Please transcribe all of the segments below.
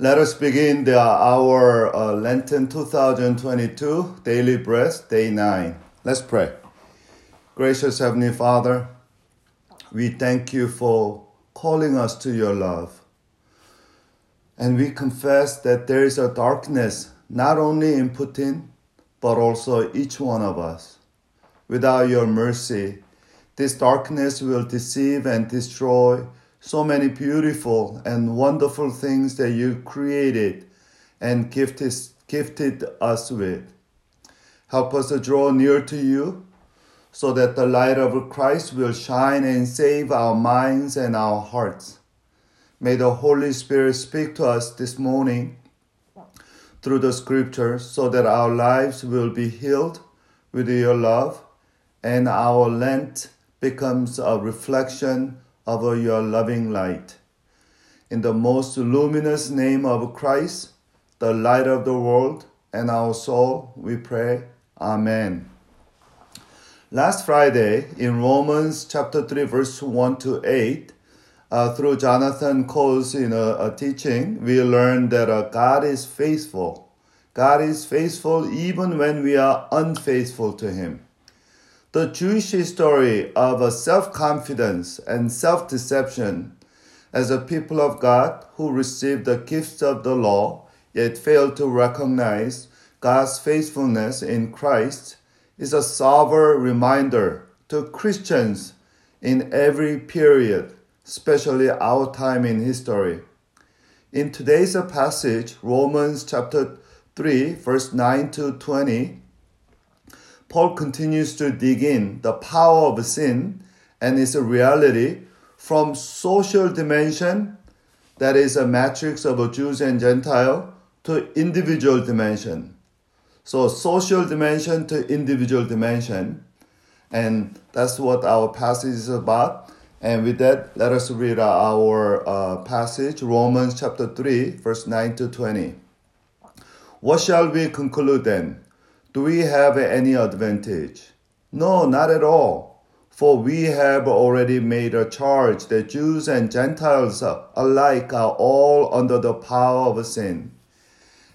Let us begin the, our uh, Lenten 2022 Daily Bread, Day 9. Let's pray. Gracious Heavenly Father, we thank you for calling us to your love. And we confess that there is a darkness not only in Putin, but also each one of us. Without your mercy, this darkness will deceive and destroy so many beautiful and wonderful things that you created and gifted, gifted us with. Help us to draw near to you so that the light of Christ will shine and save our minds and our hearts. May the Holy Spirit speak to us this morning through the scriptures so that our lives will be healed with your love and our Lent becomes a reflection of your loving light. In the most luminous name of Christ, the light of the world and our soul, we pray. Amen. Last Friday, in Romans chapter 3, verse 1 to 8, uh, through Jonathan Cole's you know, a teaching, we learned that uh, God is faithful. God is faithful even when we are unfaithful to Him. The Jewish story of self confidence and self deception as a people of God who received the gifts of the law yet failed to recognize God's faithfulness in Christ is a sober reminder to Christians in every period, especially our time in history. In today's passage, Romans chapter 3, verse 9 to 20, Paul continues to dig in the power of sin and its reality from social dimension, that is a matrix of a Jews and Gentile, to individual dimension. So social dimension to individual dimension. And that's what our passage is about. And with that, let us read our uh, passage, Romans chapter 3, verse 9 to 20. What shall we conclude then? Do we have any advantage? No, not at all. For we have already made a charge that Jews and Gentiles alike are all under the power of sin.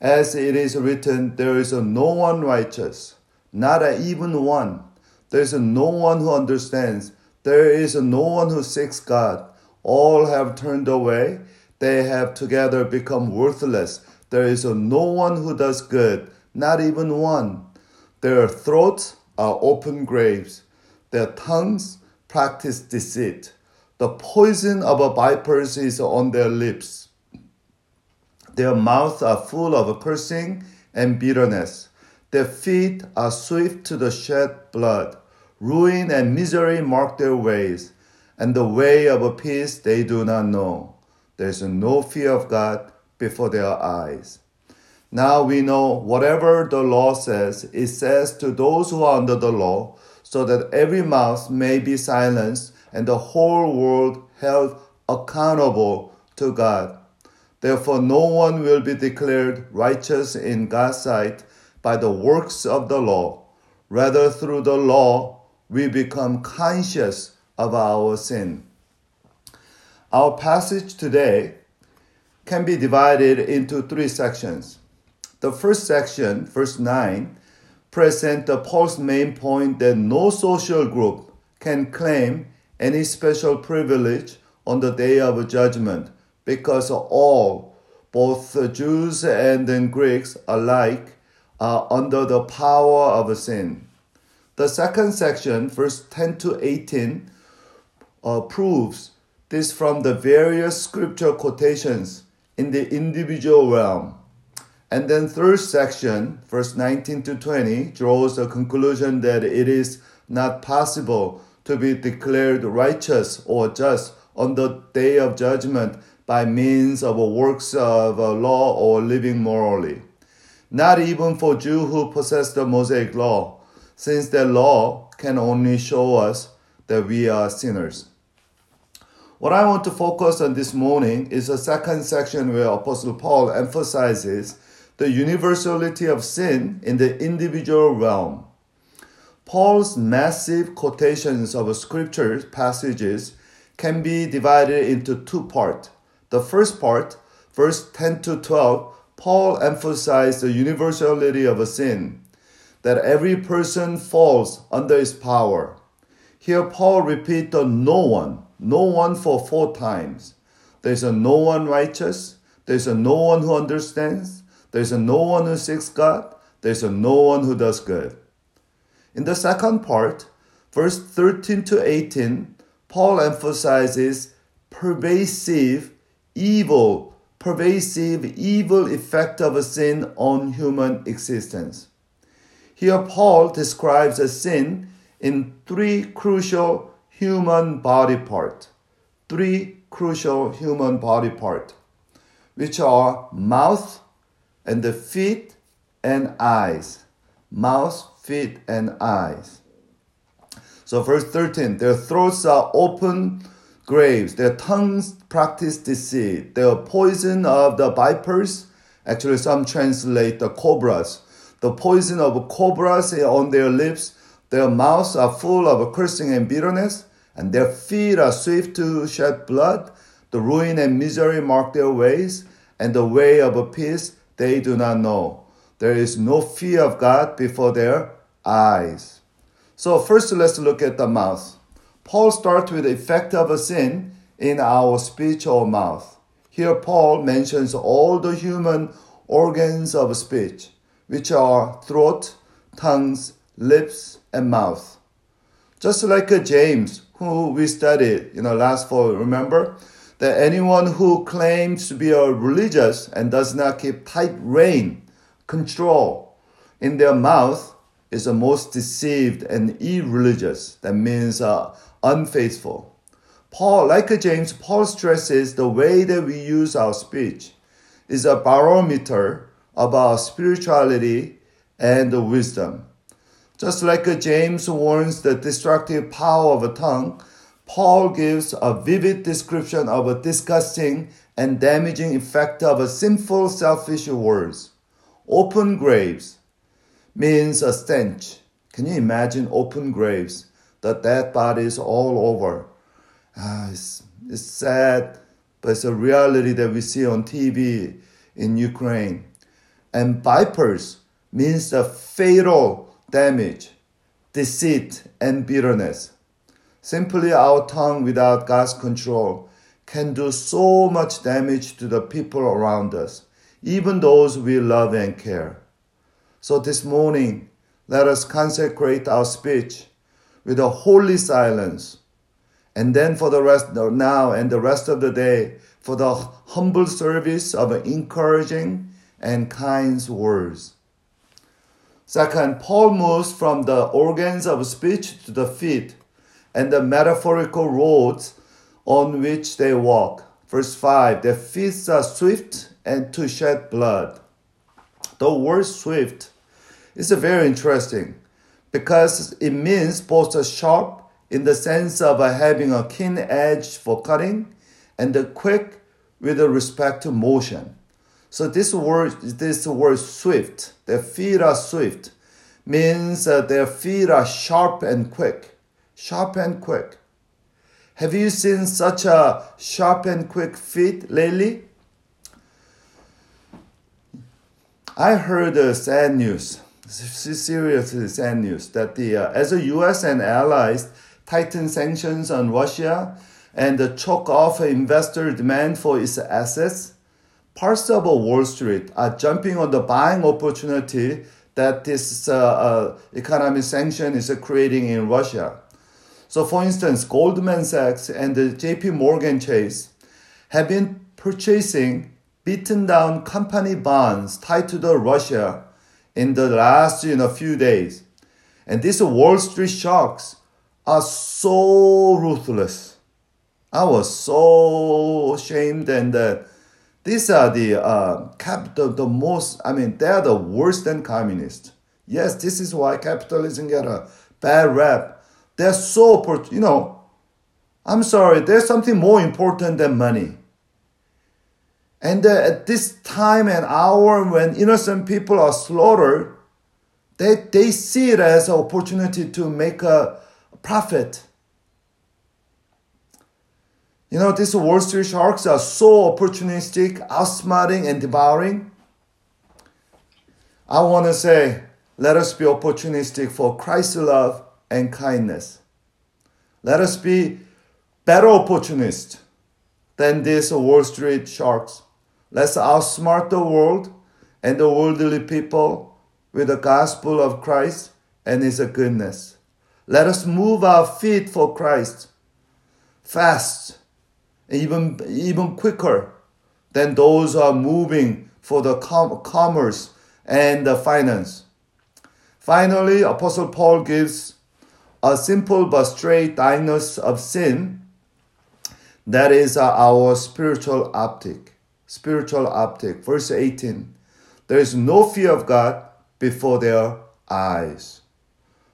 As it is written, there is no one righteous, not even one. There is no one who understands. There is no one who seeks God. All have turned away. They have together become worthless. There is no one who does good not even one. Their throats are open graves, their tongues practice deceit. The poison of a vipers is on their lips. Their mouths are full of cursing and bitterness. Their feet are swift to the shed blood. Ruin and misery mark their ways, and the way of peace they do not know. There is no fear of God before their eyes. Now we know whatever the law says, it says to those who are under the law, so that every mouth may be silenced and the whole world held accountable to God. Therefore, no one will be declared righteous in God's sight by the works of the law. Rather, through the law, we become conscious of our sin. Our passage today can be divided into three sections. The first section, verse 9, presents Paul's main point that no social group can claim any special privilege on the day of judgment because all, both Jews and Greeks alike, are under the power of sin. The second section, verse 10 to 18, uh, proves this from the various scripture quotations in the individual realm. And then third section, verse 19 to 20, draws a conclusion that it is not possible to be declared righteous or just on the day of judgment by means of works of uh, law or living morally. Not even for Jews who possess the Mosaic law, since the law can only show us that we are sinners. What I want to focus on this morning is the second section where Apostle Paul emphasizes the universality of sin in the individual realm. Paul's massive quotations of scripture passages can be divided into two parts. The first part verse 10 to 12, Paul emphasized the universality of a sin, that every person falls under its power. Here, Paul repeats the no one, no one for four times. There's a no one righteous, there's a no one who understands, there's no one who seeks God, there's no one who does good. In the second part, verse 13 to 18, Paul emphasizes pervasive evil, pervasive evil effect of a sin on human existence. Here, Paul describes a sin in three crucial human body parts. Three crucial human body parts, which are mouth and the feet and eyes. Mouth, feet, and eyes. So, verse 13 their throats are open graves, their tongues practice deceit, their poison of the vipers. Actually, some translate the cobras. The poison of cobras on their lips, their mouths are full of cursing and bitterness, and their feet are swift to shed blood. The ruin and misery mark their ways, and the way of peace they do not know. There is no fear of God before their eyes. So, first, let's look at the mouth. Paul starts with the effect of a sin in our speech or mouth. Here, Paul mentions all the human organs of speech, which are throat, tongues, lips, and mouth. Just like James, who we studied, in know, last fall, remember? That anyone who claims to be a religious and does not keep tight rein, control in their mouth is the most deceived and irreligious. That means uh, unfaithful. Paul, like James, Paul stresses the way that we use our speech is a barometer of our spirituality and wisdom. Just like James warns the destructive power of a tongue, Paul gives a vivid description of a disgusting and damaging effect of a sinful, selfish words. Open graves means a stench. Can you imagine open graves? the dead bodies all over. Ah, it's, it's sad, but it's a reality that we see on TV in Ukraine. And vipers means the fatal damage, deceit, and bitterness. Simply our tongue without God's control can do so much damage to the people around us, even those we love and care. So this morning, let us consecrate our speech with a holy silence. And then for the rest now and the rest of the day, for the humble service of encouraging and kind words. Second, Paul moves from the organs of speech to the feet and the metaphorical roads on which they walk. Verse 5 Their feet are swift and to shed blood. The word swift is very interesting because it means both sharp in the sense of having a keen edge for cutting and quick with respect to motion. So this word, this word swift, their feet are swift, means uh, their feet are sharp and quick, sharp and quick. Have you seen such a sharp and quick feet lately? I heard uh, sad news seriously sad news that the uh, as the U.S. and allies tighten sanctions on Russia and uh, choke off investor demand for its assets, parts of Wall Street are jumping on the buying opportunity that this uh, uh, economic sanction is creating in Russia. So, for instance, Goldman Sachs and J.P. Morgan Chase have been purchasing beaten down company bonds tied to the Russia in the last you know, few days. And these Wall Street sharks are so ruthless. I was so ashamed and uh, these are the uh, cap the, the most I mean they are the worst than communists. Yes, this is why capitalism get a bad rap. They're so you know. I'm sorry. There's something more important than money. And uh, at this time and hour when innocent people are slaughtered, they, they see it as an opportunity to make a profit. You know, these Wall Street sharks are so opportunistic, outsmarting, and devouring. I want to say, let us be opportunistic for Christ's love and kindness. Let us be better opportunists than these Wall Street sharks. Let's outsmart the world and the worldly people with the gospel of Christ and his goodness. Let us move our feet for Christ fast, even, even quicker than those who are moving for the com- commerce and the finance. Finally, Apostle Paul gives a simple but straight diagnosis of sin that is uh, our spiritual optic. Spiritual optic. Verse 18 There is no fear of God before their eyes.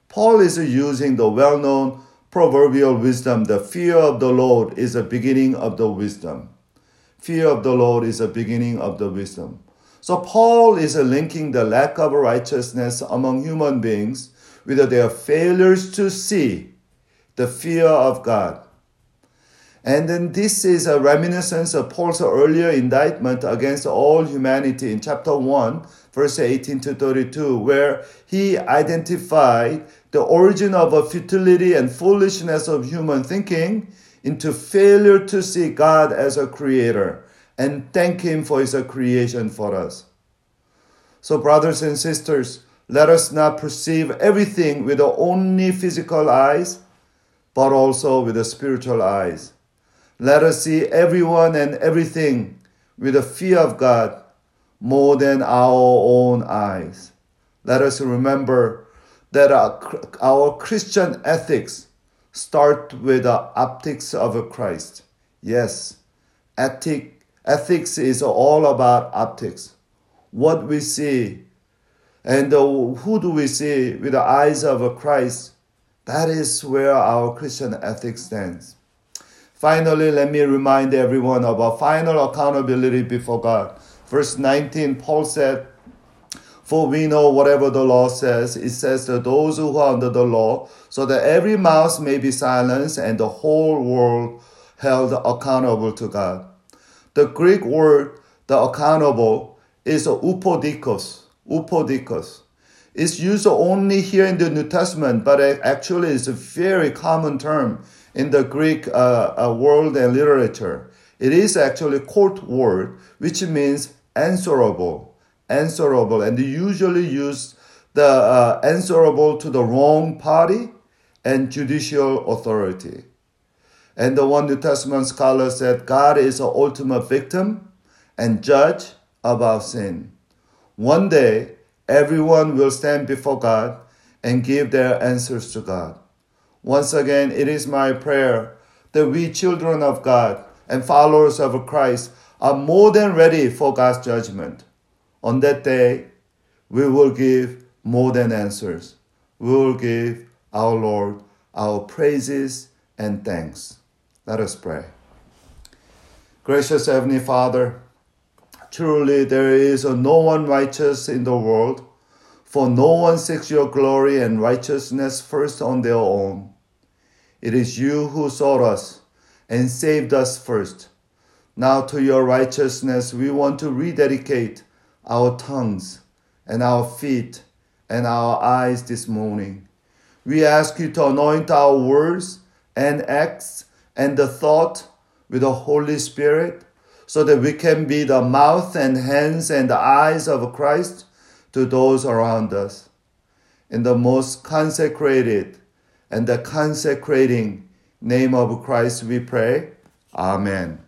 Paul is using the well known proverbial wisdom the fear of the Lord is the beginning of the wisdom. Fear of the Lord is the beginning of the wisdom. So Paul is linking the lack of righteousness among human beings with their failures to see the fear of God. And then this is a reminiscence of Paul's earlier indictment against all humanity in chapter 1, verse 18 to 32, where he identified the origin of a futility and foolishness of human thinking into failure to see God as a creator and thank Him for His creation for us. So, brothers and sisters, let us not perceive everything with only physical eyes, but also with the spiritual eyes. Let us see everyone and everything with the fear of God more than our own eyes. Let us remember that our Christian ethics start with the optics of Christ. Yes, ethic, ethics is all about optics. What we see and uh, who do we see with the eyes of Christ? That is where our Christian ethics stands. Finally, let me remind everyone of our final accountability before God. Verse 19, Paul said, for we know whatever the law says, it says to those who are under the law, so that every mouth may be silenced and the whole world held accountable to God. The Greek word, the accountable, is upodikos. Upodikos. It's used only here in the New Testament, but actually it's a very common term in the Greek uh, uh, world and literature. It is actually a court word, which means answerable answerable and usually used the uh, answerable to the wrong party and judicial authority. And the one New Testament scholar said God is the ultimate victim and judge our sin. One day, everyone will stand before God and give their answers to God. Once again, it is my prayer that we, children of God and followers of Christ, are more than ready for God's judgment. On that day, we will give more than answers. We will give our Lord our praises and thanks. Let us pray. Gracious Heavenly Father, truly there is no one righteous in the world, for no one seeks your glory and righteousness first on their own. It is you who sought us and saved us first. Now to your righteousness we want to rededicate our tongues and our feet and our eyes this morning. We ask you to anoint our words and acts and the thought with the Holy Spirit so that we can be the mouth and hands and the eyes of Christ to those around us. In the most consecrated and the consecrating name of Christ we pray. Amen.